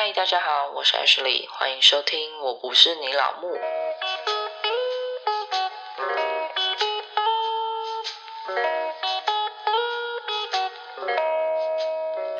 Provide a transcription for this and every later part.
嗨，大家好，我是 Ashley，欢迎收听《我不是你老木》。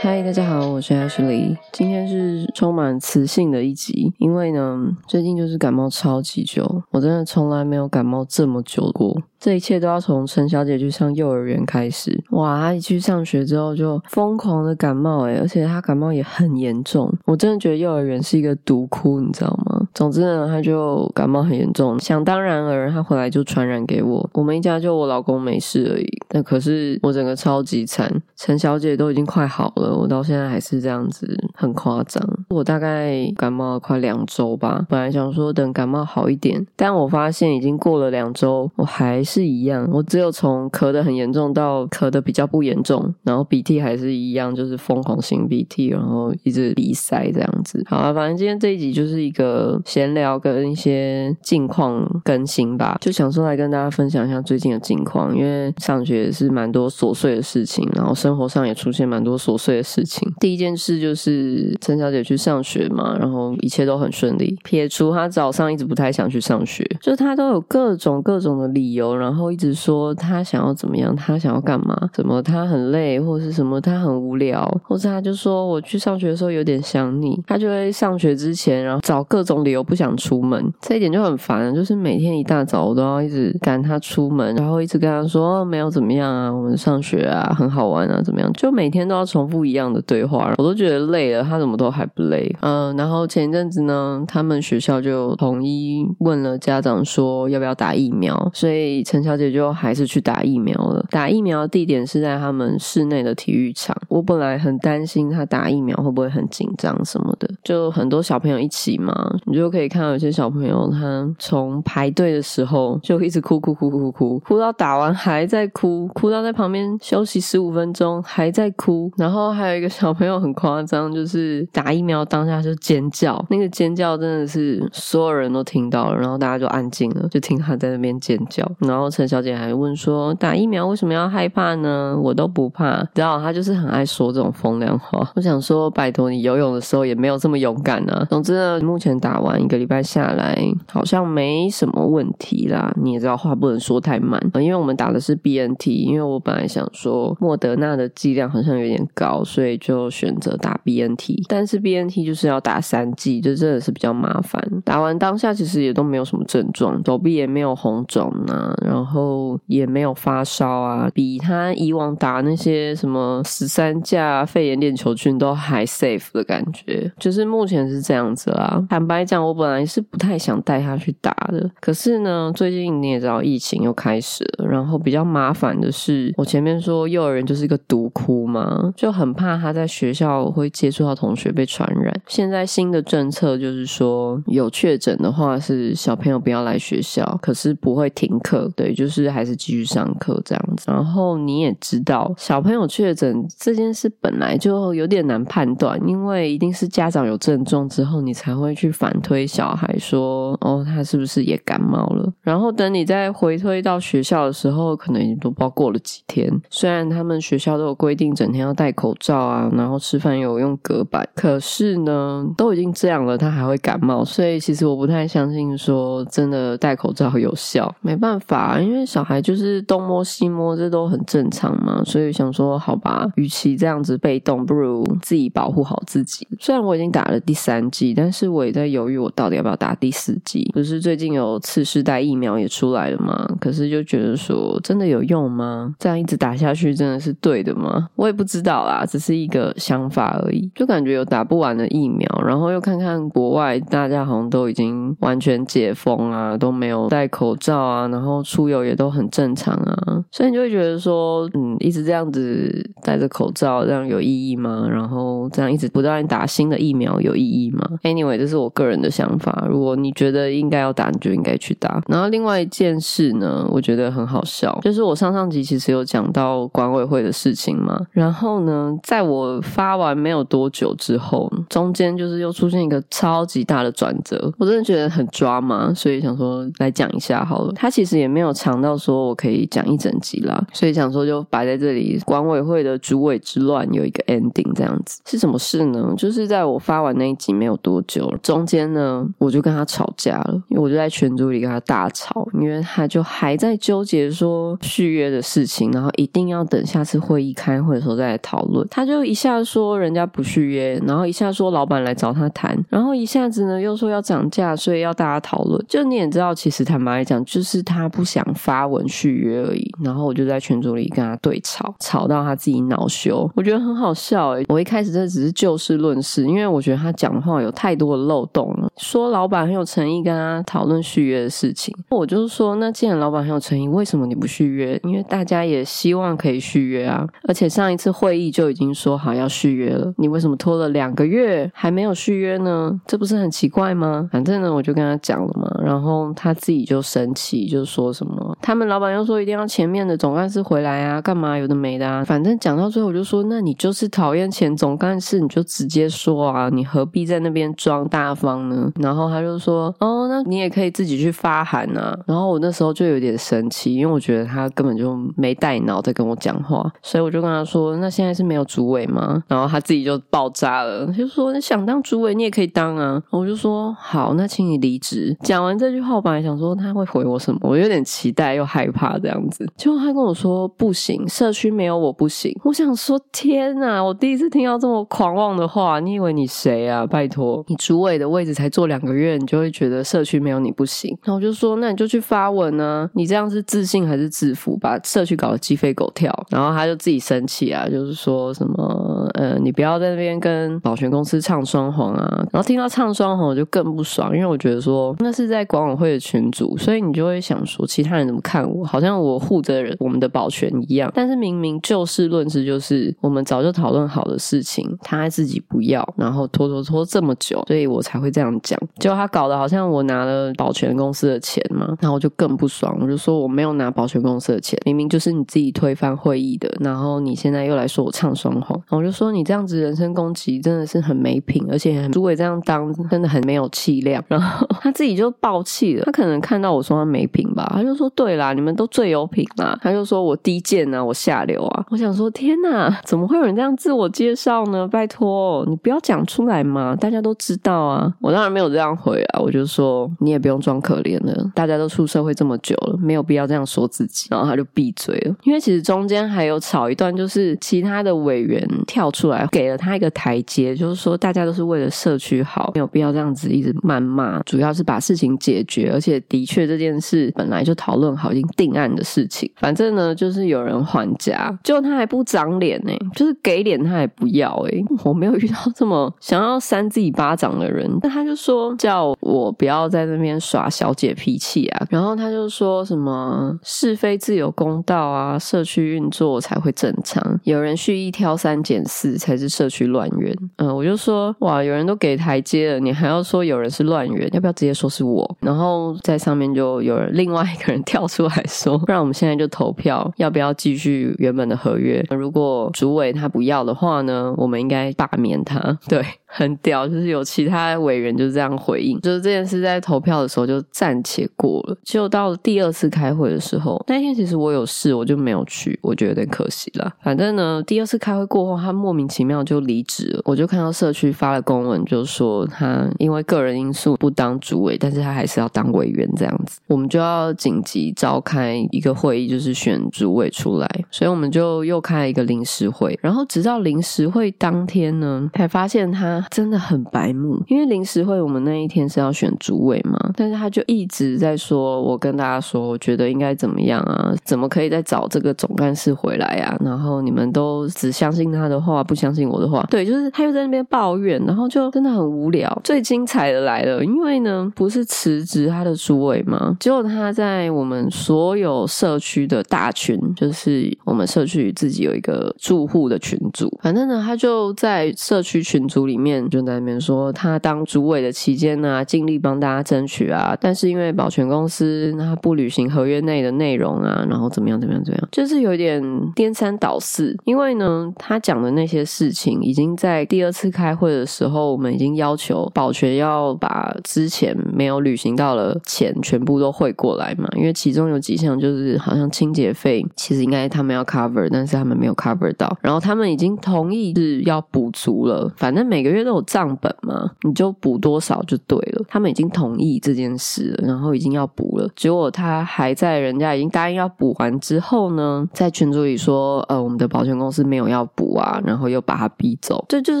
嗨，大家好，我是 Ashley。今天是充满磁性的一集，因为呢，最近就是感冒超级久，我真的从来没有感冒这么久过。这一切都要从陈小姐去上幼儿园开始。哇，她一去上学之后就疯狂的感冒，诶而且她感冒也很严重。我真的觉得幼儿园是一个毒窟，你知道吗？总之呢，她就感冒很严重，想当然而她回来就传染给我。我们一家就我老公没事而已，那可是我整个超级惨。陈小姐都已经快好了。我到现在还是这样子，很夸张。我大概感冒了快两周吧，本来想说等感冒好一点，但我发现已经过了两周，我还是一样。我只有从咳得很严重到咳得比较不严重，然后鼻涕还是一样，就是疯狂擤鼻涕，然后一直鼻塞这样子。好啊，反正今天这一集就是一个闲聊跟一些近况更新吧，就想说来跟大家分享一下最近的近况，因为上学也是蛮多琐碎的事情，然后生活上也出现蛮多琐碎的。事情第一件事就是陈小姐去上学嘛，然后一切都很顺利。撇除她早上一直不太想去上学，就她都有各种各种的理由，然后一直说她想要怎么样，她想要干嘛，什么她很累，或者是什么她很无聊，或者她就说我去上学的时候有点想你，她就会上学之前然后找各种理由不想出门，这一点就很烦，就是每天一大早我都要一直赶他出门，然后一直跟他说没有怎么样啊，我们上学啊很好玩啊怎么样，就每天都要重复一。一样的对话，我都觉得累了，他怎么都还不累？嗯，然后前一阵子呢，他们学校就统一问了家长说要不要打疫苗，所以陈小姐就还是去打疫苗了。打疫苗的地点是在他们室内的体育场。我本来很担心他打疫苗会不会很紧张什么的，就很多小朋友一起嘛，你就可以看到有些小朋友他从排队的时候就一直哭哭哭哭哭，哭到打完还在哭，哭到在旁边休息十五分钟还在哭，然后还。有一个小朋友很夸张，就是打疫苗当下就尖叫，那个尖叫真的是所有人都听到了，然后大家就安静了，就听他在那边尖叫。然后陈小姐还问说：“打疫苗为什么要害怕呢？我都不怕。”然后他就是很爱说这种风凉话。我想说，拜托你游泳的时候也没有这么勇敢啊。总之呢，目前打完一个礼拜下来，好像没什么问题啦。你也知道话不能说太慢，因为我们打的是 BNT，因为我本来想说莫德纳的剂量好像有点高。所以就选择打 BNT，但是 BNT 就是要打三剂，就真的是比较麻烦。打完当下其实也都没有什么症状，手臂也没有红肿啊，然后也没有发烧啊，比他以往打那些什么十三价肺炎链球菌都还 safe 的感觉。就是目前是这样子啦。坦白讲，我本来是不太想带他去打的，可是呢，最近你也知道疫情又开始了，然后比较麻烦的是，我前面说幼儿园就是一个毒窟嘛，就很怕。怕他在学校会接触到同学被传染。现在新的政策就是说，有确诊的话是小朋友不要来学校，可是不会停课，对，就是还是继续上课这样子。然后你也知道，小朋友确诊这件事本来就有点难判断，因为一定是家长有症状之后，你才会去反推小孩说，哦，他是不是也感冒了？然后等你再回推到学校的时候，可能已经都不知道过了几天。虽然他们学校都有规定，整天要戴口罩。啊，然后吃饭有用隔板，可是呢，都已经这样了，他还会感冒，所以其实我不太相信说真的戴口罩有效。没办法，因为小孩就是东摸西摸，这都很正常嘛。所以想说，好吧，与其这样子被动，不如自己保护好自己。虽然我已经打了第三剂，但是我也在犹豫，我到底要不要打第四剂。不是最近有次世代疫苗也出来了吗？可是就觉得说，真的有用吗？这样一直打下去，真的是对的吗？我也不知道啦，只是。一个想法而已，就感觉有打不完的疫苗，然后又看看国外，大家好像都已经完全解封啊，都没有戴口罩啊，然后出游也都很正常啊，所以你就会觉得说，嗯，一直这样子戴着口罩，这样有意义吗？然后这样一直不断打新的疫苗有意义吗？Anyway，这是我个人的想法。如果你觉得应该要打，你就应该去打。然后另外一件事呢，我觉得很好笑，就是我上上集其实有讲到管委会的事情嘛。然后呢，在我发完没有多久之后，中间就是又出现一个超级大的转折，我真的觉得很抓嘛，所以想说来讲一下好了。他其实也没有长到说我可以讲一整集啦，所以想说就摆在这里。管委会的主委之乱有一个 ending，这样子是什么事呢？就是在我发完那一集没有多久，中间呢我就跟他吵架了，因为我就在群组里跟他大吵，因为他就还在纠结说续约的事情，然后一定要等下次会议开会的时候再来讨论。他就一下说人家不续约，然后一下说老板来找他谈，然后一下子呢又说要涨价，所以要大家讨论。就你也知道，其实坦白来讲，就是他不想发文续约而已。然后我就在群组里跟他对吵，吵到他自己恼羞，我觉得很好笑诶。我一开始这只是就事论事，因为我觉得他讲话有太多的漏洞了。说老板很有诚意跟他讨论续约的事情，我就是说，那既然老板很有诚意，为什么你不续约？因为大家也希望可以续约啊。而且上一次会议就已经说好要续约了，你为什么拖了两个月还没有续约呢？这不是很奇怪吗？反正呢，我就跟他讲了嘛，然后他自己就生气，就说什么他们老板又说一定要前面的总干事回来啊，干嘛有的没的啊。反正讲到最后，我就说，那你就是讨厌前总干事，你就直接说啊，你何必在那边装大方呢？然后他就说，哦，那你也可以自己去发函啊。然后我那时候就有点生气，因为我觉得他根本就没带脑在跟我讲话，所以我就跟他说，那现在是没有主委吗？然后他自己就爆炸了，就说你想当主委，你也可以当啊。我就说好，那请你离职。讲完这句话，我本来想说他会回我什么，我有点期待又害怕这样子。结果他跟我说不行，社区没有我不行。我想说天哪，我第一次听到这么狂妄的话。你以为你谁啊？拜托，你主委的位置才坐两个月，你就会觉得社区没有你不行？然后我就说那你就去发文呢。你这样是自信还是自负？把社区搞得鸡飞狗跳。然后他就自己生气啊，就是说什么呃，你不要在那边跟保全公司唱双簧啊。然后听到唱双簧，我就更不爽，因为我觉得说那是在管委会的群组，所以你就会想说其他人怎么看我，好像我护着我们的保全一样。但是明明就事论事，就是我们早就讨论好的事情，他自己不要，然后拖拖拖这么久，所以我才会这样讲。结果他搞得好像我拿了保全公司的钱嘛，然后我就更不爽，我就说我没有拿保全公司的钱，明明就是你自己推翻会议的，然后你现在又来说我唱双簧，我就说你这样子人身攻击真的是很没品，而且很朱伟这样当真的很没有气量。然后 他自己就爆气了，他可能看到我说他没品吧，他就说对啦，你们都最有品啦，他就说我低贱啊，我下流啊。我想说天哪，怎么会有人这样自我介绍呢？拜托你不要讲出来嘛，大家都知道啊。我当然没有这样回啊，我就说你也不用装可怜了，大家都出社会这么久了，没有必要这样说自己。然后他就闭嘴了，因为其实中间还有吵一段，就是其他的委员跳跳出来给了他一个台阶，就是说大家都是为了社区好，没有必要这样子一直谩骂，主要是把事情解决。而且的确这件事本来就讨论好，已经定案的事情，反正呢就是有人还价，就他还不长脸呢，就是给脸他也不要哎，我没有遇到这么想要扇自己巴掌的人。那他就说叫我不要在那边耍小姐脾气啊，然后他就说什么是非自有公道啊，社区运作才会正常，有人蓄意挑三拣四才是社区乱源。嗯，我就说哇，有人都给台阶了，你还要说有人是乱源，要不要直接说是我？然后在上面就有人另外一个人 跳出来说，不然我们现在就投票，要不要继续原本的合约？如果主委他不要的话呢，我们应该罢免他。对。很屌，就是有其他委员就这样回应，就是这件事在投票的时候就暂且过了。就到了第二次开会的时候，那天其实我有事，我就没有去，我觉得有点可惜了。反正呢，第二次开会过后，他莫名其妙就离职了。我就看到社区发了公文，就说他因为个人因素不当主委，但是他还是要当委员这样子。我们就要紧急召开一个会议，就是选主委出来，所以我们就又开了一个临时会。然后直到临时会当天呢，才发现他。真的很白目，因为临时会我们那一天是要选主委嘛，但是他就一直在说，我跟大家说，我觉得应该怎么样啊？怎么可以再找这个总干事回来啊？然后你们都只相信他的话，不相信我的话，对，就是他又在那边抱怨，然后就真的很无聊。最精彩的来了，因为呢，不是辞职他的主委吗？结果他在我们所有社区的大群，就是我们社区自己有一个住户的群组，反正呢，他就在社区群组里面。就在那边说，他当主委的期间呢，尽力帮大家争取啊，但是因为保全公司他不履行合约内的内容啊，然后怎么样怎么样怎么样，就是有点颠三倒四。因为呢，他讲的那些事情，已经在第二次开会的时候，我们已经要求保全要把之前没有履行到的钱全部都汇过来嘛，因为其中有几项就是好像清洁费，其实应该他们要 cover，但是他们没有 cover 到，然后他们已经同意是要补足了，反正每个月都有账本嘛，你就补多少就对了。他们已经同意这件事了，然后已经要补了，结果他还在人家已经答应要补完之后呢，在群组里说，呃，我们的保全公司没有要补啊，然后又把他逼走，这就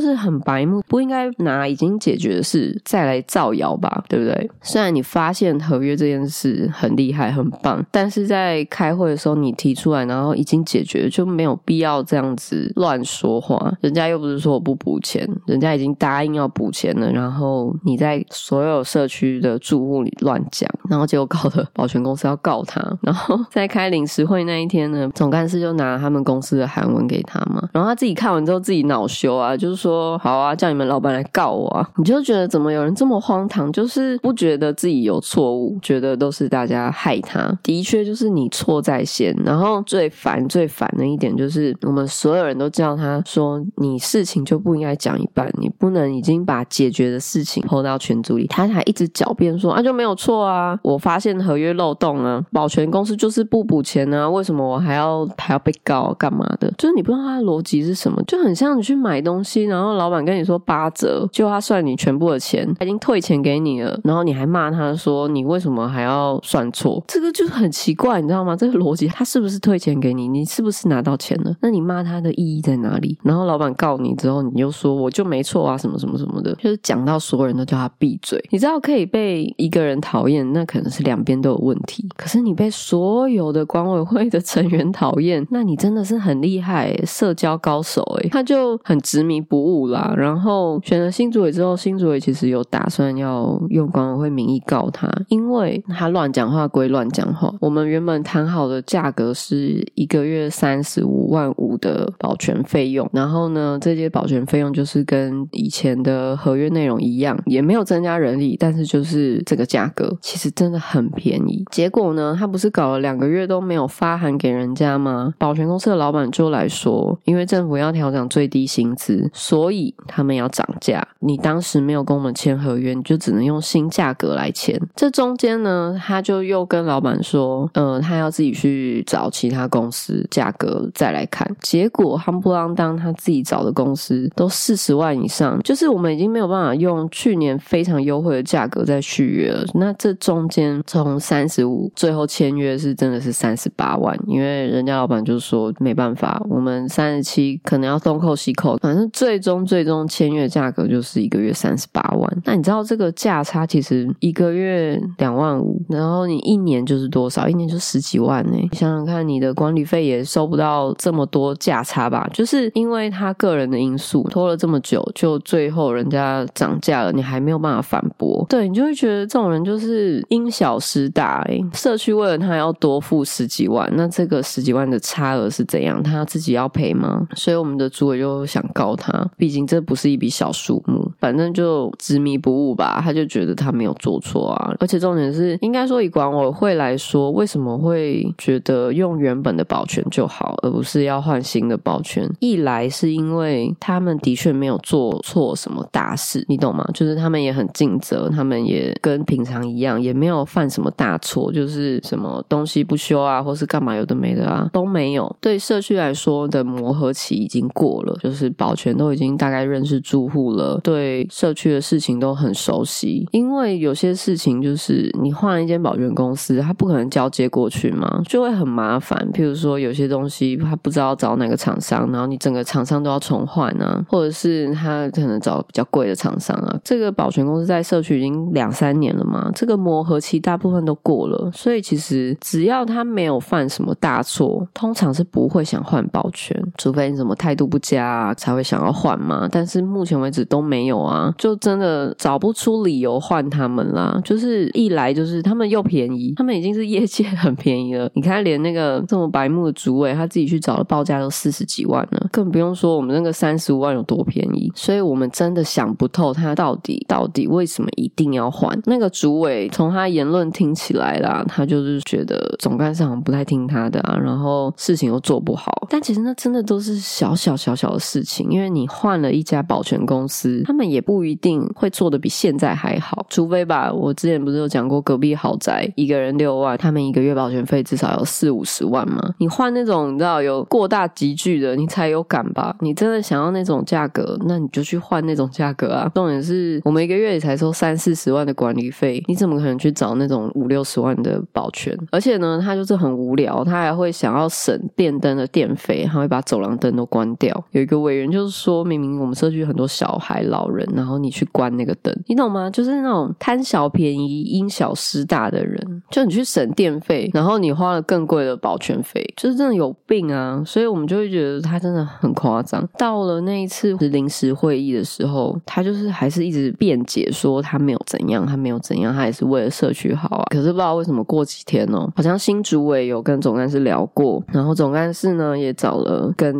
是很白目，不应该拿已经解决的事再来造谣吧，对不对？虽然你发现合约这件事很厉害很棒，但是在开会的时候你提出来，然后已经解决，就没有必要这样子乱说话。人家又不是说我不补钱，人家已经已经答应要补钱了，然后你在所有社区的住户里乱讲，然后结果搞得保全公司要告他。然后在开临时会那一天呢，总干事就拿他们公司的韩文给他嘛，然后他自己看完之后自己恼羞啊，就是说好啊，叫你们老板来告我啊！你就觉得怎么有人这么荒唐，就是不觉得自己有错误，觉得都是大家害他。的确就是你错在先。然后最烦最烦的一点就是，我们所有人都叫他说，你事情就不应该讲一半，你不能已经把解决的事情抛到群组里，他还一直狡辩说啊就没有错啊，我发现合约漏洞啊，保全公司就是不补钱啊，为什么我还要还要被告干嘛的？就是你不知道他的逻辑是什么，就很像你去买东西，然后老板跟你说八折，就他算你全部的钱，他已经退钱给你了，然后你还骂他说你为什么还要算错？这个就是很奇怪，你知道吗？这个逻辑他是不是退钱给你？你是不是拿到钱了？那你骂他的意义在哪里？然后老板告你之后，你又说我就没错啊，什么什么什么的，就是讲到所有人都叫他闭嘴。你知道可以被一个人讨厌，那可能是两边都有问题。可是你被所有的管委会的成员讨厌，那你真的是很厉害，社交高手诶他就很执迷不悟啦。然后选了新主委之后，新主委其实有打算要用管委会名义告他，因为他乱讲话归乱讲话。我们原本谈好的价格是一个月三十五万五的保全费用，然后呢，这些保全费用就是跟以前的合约内容一样，也没有增加人力，但是就是这个价格其实真的很便宜。结果呢，他不是搞了两个月都没有发函给人家吗？保全公司的老板就来说，因为政府要调整最低薪资，所以他们要涨价。你当时没有跟我们签合约，你就只能用新价格来签。这中间呢，他就又跟老板说，呃，他要自己去找其他公司价格再来看。结果夯不啷当，他自己找的公司都四十万以上，就是我们已经没有办法用去年非常优惠的价格再续约了。那这中间从三十五最后签约是真的是三十八万，因为人家老板就说没办法，我们三十七可能要东扣西扣，反正最终最终签约价格就是一个月三十八万。那你知道这个价差其实一个月两万五，然后你一年就是多少？一年就十几万呢？你想想看，你的管理费也收不到这么多价差吧？就是因为他个人的因素拖了这么久，就最后人家涨价了，你还没有办法反驳，对你就会觉得这种人就是因小失大。社区为了他要多付十几万，那这个十几万的差额是怎样？他自己要赔吗？所以我们的主委就想告他，毕竟这不是一笔小数目，反正就执迷不悟吧。他就觉得他没有做错啊，而且重点是，应该说以管委会来说，为什么会觉得用原本的保全就好，而不是要换新的保全？一来是因为他们的确没有做错什么大事，你懂吗？就是他们也很尽责，他们也跟平常一样，也没有犯什么大错，就是什么东西不修啊，或是干嘛有的没的啊，都没有。对社区来说的磨合期已经过了，就是保全都已经大概认识住户了，对社区的事情都很熟悉。因为有些事情就是你换一间保全公司，他不可能交接过去嘛，就会很麻烦。譬如说有些东西他不知道找哪个厂商，然后你整个厂商都要重换啊，或者是他可能找比较贵的厂商啊。这个保全公司在社区已经两三年了嘛，这个磨合期大部分都过了，所以其实只要他没有犯什么大错，通常是不会想换保全，除非你什么态度不佳啊，才会想要换嘛。但是目前为止都没有啊，就真的找不出理由换他们啦。就是一来就是他们又便宜，他们已经是业界很便宜了。你看连那个这么白目的主委他自己去找的报价都四十几万了，更不用说我们那个三十五万有多便宜。所所以我们真的想不透他到底到底为什么一定要换。那个主委从他言论听起来啦，他就是觉得总干事好像不太听他的啊，然后事情又做不好。但其实那真的都是小小小小的事情，因为你换了一家保全公司，他们也不一定会做的比现在还好，除非吧。我之前不是有讲过，隔壁豪宅一个人六万，他们一个月保全费至少有四五十万嘛。你换那种你知道有过大集聚的，你才有感吧？你真的想要那种价格，那你就去换那种价格啊。重点是我们一个月也才收三四十万的管理费，你怎么可能去找那种五六十万的保全？而且呢，他就是很无聊，他还会想要省电灯的电费，他会把走廊灯都关掉。有一个委员就是说明明我们社区很多小孩、老人，然后你去关那个灯，你懂吗？就是那种贪小便宜、因小失大的人，就你去省电费，然后你花了更贵的保全费，就是真的有病啊！所以我们就会觉得他真的很夸张。到了那一次临时会议的时候，他就是还是一直辩解说他没有怎样，他没有怎样，他也是为了社区好啊。可是不知道为什么过几天哦，好像新主委有跟总干事聊过，然后总干事呢也找了跟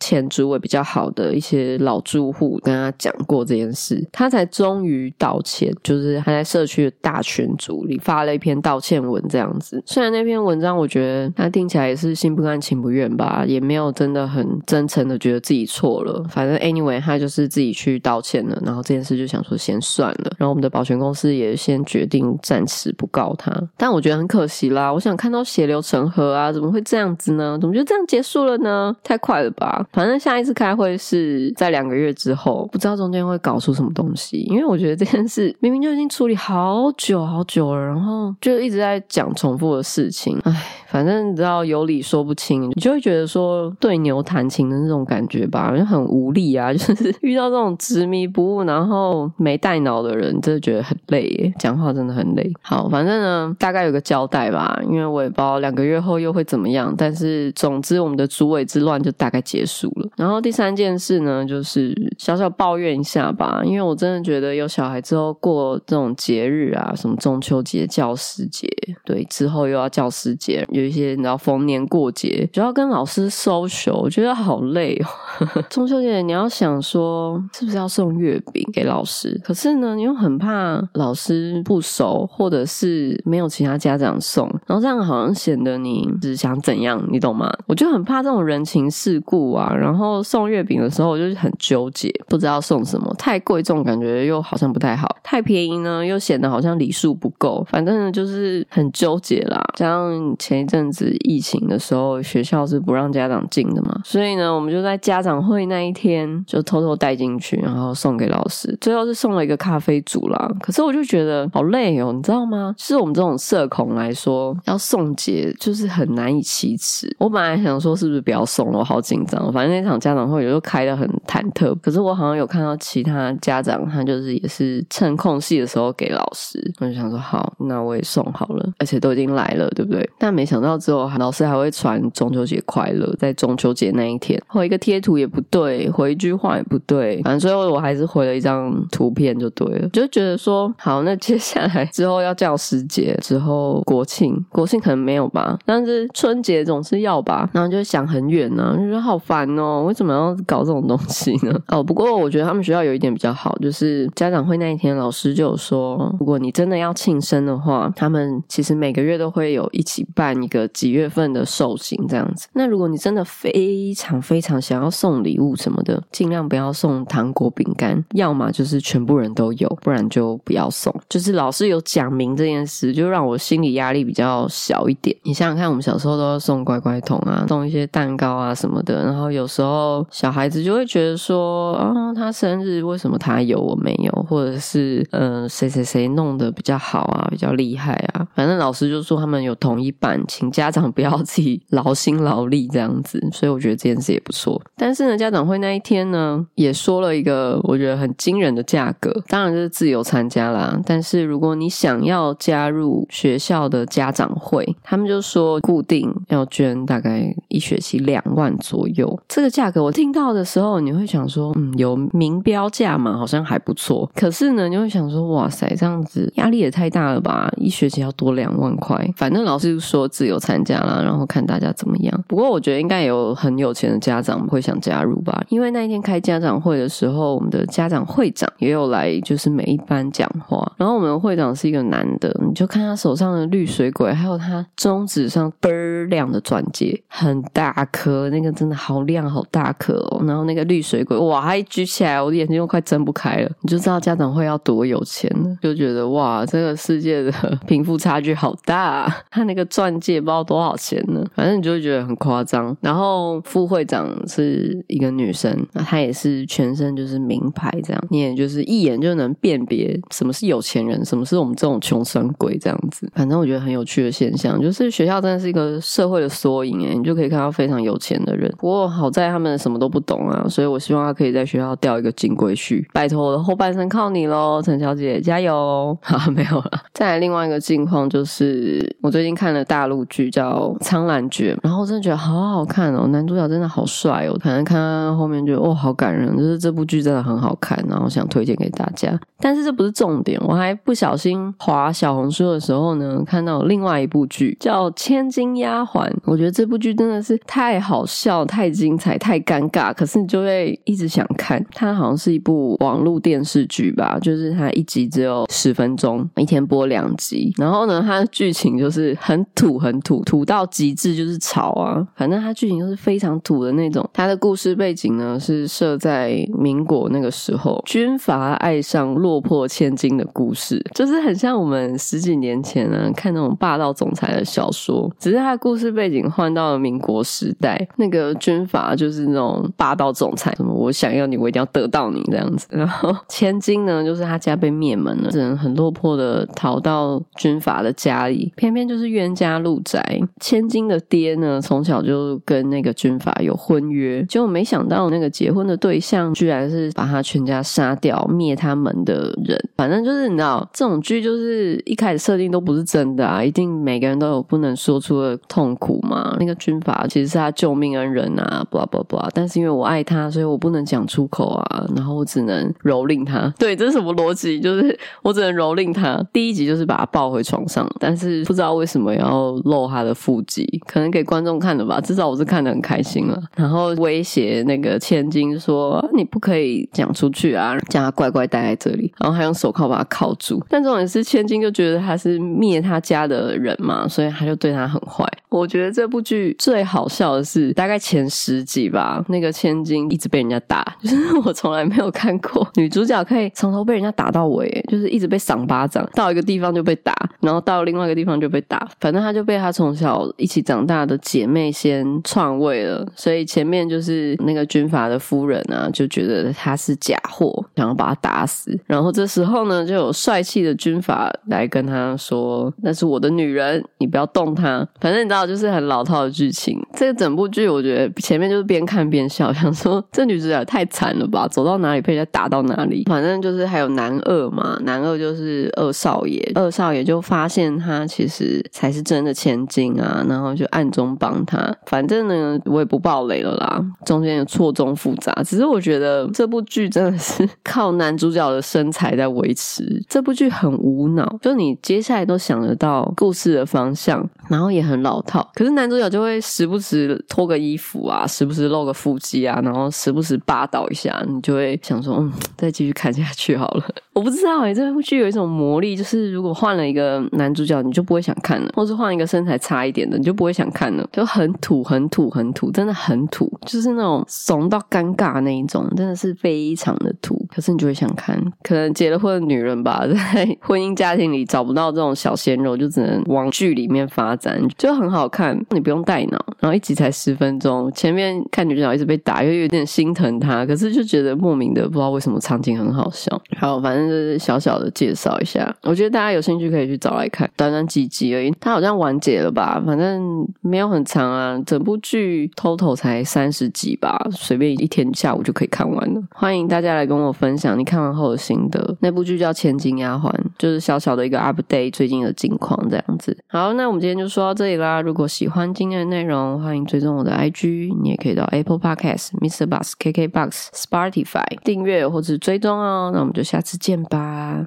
前主委比较好的一些老住户跟他讲过这件事，他才终于道歉，就是他在社区的大群组里发了一篇道歉文这样子。虽然那篇文章我觉得他听起来也是心不甘情不愿吧，也没有真的很真诚的觉得自己错了。反正 anyway 他就是自己去道歉了，然后这件事就想说先算了。然后我们的保全公司也先决定暂时不告他，但我觉得很可惜啦。我想看到血流成河啊，怎么会这样子呢？怎么就这样结束了呢？太快了吧！反正下一次开会是在两个月之后，不知道中间会搞出什么东西。因为我觉得这件事明明就已经处理好久好久了，然后就一直在讲重复的事情。唉，反正你知道有理说不清，你就会觉得说对牛弹琴的那种感觉吧，就很无力啊。就是遇到这种执迷不悟，然后没带脑的人，真的觉得很累耶。讲话真的很累。好，反正呢，大概有个交代吧，因为我也不知道两个月后又会怎么样。但是总之，我们的主委之乱就大概结束了。然后第三件事呢，就是小小抱怨一下吧，因为我真的觉得有小孩之后过这种节日啊，什么中秋节、教师节，对，之后又要教师节，有一些你知道逢年过节主要跟老师 social，我觉得好累哦。中秋节你要想说是不是要送月饼给老师，可是呢，你又很怕老师不熟，或者是没有其他家长送，然后这样好像显得你只想怎样，你懂吗？我就很怕这种人情世故啊。然后送月饼的时候，我就是很纠结，不知道送什么，太贵重感觉又好像不太好，太便宜呢又显得好像礼数不够，反正呢就是很纠结啦。加上前一阵子疫情的时候，学校是不让家长进的嘛，所以呢，我们就在家长会那一天就偷偷带进进去，然后送给老师。最后是送了一个咖啡组啦，可是我就觉得好累哦，你知道吗？是我们这种社恐来说，要送节就是很难以启齿。我本来想说是不是不要送了，我好紧张。反正那场家长会有时候开的很忐忑，可是我好像有看到其他家长，他就是也是趁空隙的时候给老师。我就想说好，那我也送好了，而且都已经来了，对不对？但没想到之后老师还会传中秋节快乐，在中秋节那一天回一个贴图也不对，回一句话也不对，反正最后我还是回了一张图片就对了，就觉得说好，那接下来之后要教师节，之后国庆，国庆可能没有吧，但是春节总是要吧，然后就想很远呢，就觉得好烦哦，为什么要搞这种东西呢？哦，不过我觉得他们学校有一点比较好，就是家长会那一天，老师就说，如果你真的要庆生的话，他们其实每个月都会有一起办一个几月份的寿星这样子。那如果你真的非常非常想要送礼物什么的，尽量不要送糖果饼干，要么就是全部人都有，不然就不要送。就是老师有讲明这件事，就让我心理压力比较小一点。你想想看，我们小时候都要送乖乖桶啊，送一些蛋糕啊什么的，然后有时候小孩子就会觉得说，啊，他生日为什么他有我没有，或者是嗯，谁谁谁弄得比较好啊，比较厉害啊，反正老师就说他们有同一班，请家长不要自己劳心劳力这样子，所以我觉得这件事也不错。但是呢，家长会那一天呢，也说了一个我觉得很惊人的价格，当然就是自由参加啦。但是如果你想要加入学校的家长会，他们就说固定要捐大概一学期两万左右。这个价格我听到的时候，你会想说，嗯，有明标价嘛，好像还不错。可是呢，你会想说，哇塞，这样子压力也太大了吧？一学期要多两万块，反正老师就说自由参加啦，然后看大家怎么样。不过我觉得应该有很有钱的家长会想加入吧，因为那一天开家长会的时候，我们的家长会长也有来，就是每一班讲话。然后我们会长是一个男的，你就看他手上的绿水鬼，还有他中指上倍儿亮的钻戒，很大颗，那个真的好亮好大颗哦。然后那个绿水鬼，哇，他一举起来，我的眼睛又快睁不开了。你就知道家长会要多有钱了，就觉得哇，这个世界的 贫富差距好大。啊。他那个钻戒不知道多少钱呢，反正你就会觉得很夸张。然后副会长是一个女生，她也是全身就是名牌，这样你也就是一眼就能辨别什么是有钱人，什么是我们这种穷酸鬼这样子。反正我觉得很有趣的现象，就是学校真的是一个社会的缩影诶，你就可以看到非常有钱的人。不过好在他们什么都不懂啊，所以我希望他可以在学校钓一个金龟婿。拜托我的后半生靠你喽，陈小姐加油！好，没有了。再来另外一个境况就是，我最近看了大陆剧叫《苍兰诀》，然后真的觉得好好看哦，男主角真的好帅哦。反正看到后面觉得哦，好感人，就是这部剧真的很好看，然后想推荐给大家。但是这不是重点，我还不小心滑小红书的时候呢，看到另外一部剧叫《千金丫鬟》。我觉得这部剧真的是太好笑、太精彩、太尴尬，可是你就会一直想看。它好像是一部网络电视剧吧，就是它一集只有十分钟，一天播两集。然后呢，它的剧情就是很土、很土，土到极致，就是吵啊。反正它剧情就是非常土的那种。它的故事背景呢是设在民国那个时候，军阀爱上落魄千金的故事，就是很像我们十几年前呢看那种霸道总裁的小说，只是他的故事背景换到了民国时代，那个军阀就是那种霸道总裁，什么我想要你，我一定要得到你这样子。然后千金呢，就是他家被灭门了，只能很落魄的逃到军阀的家里，偏偏就是冤家路窄。千金的爹呢，从小就跟那个军阀有婚约，结果没想到那个结婚的对象居然是把他全家杀掉、灭他们的人。反正就是你知道，这种剧就是一开始设定都不是真的啊，一定每个人都有不能说出的痛苦嘛。那个军阀其实是他救命恩人啊，blah blah blah。但是因为我爱他，所以我不能讲出口啊，然后我只能蹂躏他。对，这是什么逻辑？就是我只能蹂躏他。第一集就是把他抱回床上，但是不知道为什么要露他的腹肌，可能给观众看的吧。至少我是看得很开心了。然后威胁那个千金说：“你不可以讲出去啊，叫他乖乖待在这里。”然后还用手铐把他铐住。但重点是千金就觉得他是灭他家的人嘛，所以他就对他很坏。我觉得这部剧最好笑的是大概前十集吧，那个千金一直被人家打，就是我从来没有看过女主角可以从头被人家打到尾，就是一直被赏巴掌，到一个地方就被打，然后到另外一个地方就被打，反正他就被他从小一起长大的姐妹先篡位了，所以前面就是那个军阀的夫人啊，就觉得他是假货，想要把他打死，然后这时候呢，就有帅气的军阀来跟他说：“那是我的女人，你不要动她。”反正你知道。就是很老套的剧情，这个整部剧我觉得前面就是边看边笑，想说这女主角太惨了吧，走到哪里被人家打到哪里。反正就是还有男二嘛，男二就是二少爷，二少爷就发现他其实才是真的千金啊，然后就暗中帮他。反正呢，我也不爆雷了啦，中间有错综复杂。只是我觉得觉得这部剧真的是 靠男主角的身材在维持，这部剧很无脑，就你接下来都想得到故事的方向，然后也很老套。可是男主角就会时不时脱个衣服啊，时不时露个腹肌啊，然后时不时霸道一下，你就会想说，嗯，再继续看下去好了。我不知道哎，这部剧有一种魔力，就是如果换了一个男主角，你就不会想看了；，或是换一个身材差一点的，你就不会想看了。就很土，很土，很土，真的很土，就是那种怂到尴尬那一种，真的是非常的土。可是你就会想看，可能结了婚的女人吧，在婚姻家庭里找不到这种小鲜肉，就只能往剧里面发展，就很好。看你不用带脑，然后一集才十分钟，前面看女主角一直被打，又有点心疼她，可是就觉得莫名的不知道为什么场景很好笑。好，反正就是小小的介绍一下，我觉得大家有兴趣可以去找来看，短短几集而已，它好像完结了吧？反正没有很长啊，整部剧 total 才三十集吧，随便一天下午就可以看完了。欢迎大家来跟我分享你看完后的心得。那部剧叫《千金丫鬟》，就是小小的一个 update 最近的近况这样子。好，那我们今天就说到这里啦。如果喜欢今天的内容，欢迎追踪我的 IG，你也可以到 Apple Podcast、Mr. Bus、KK Box、Spotify 订阅或者追踪哦。那我们就下次见见吧。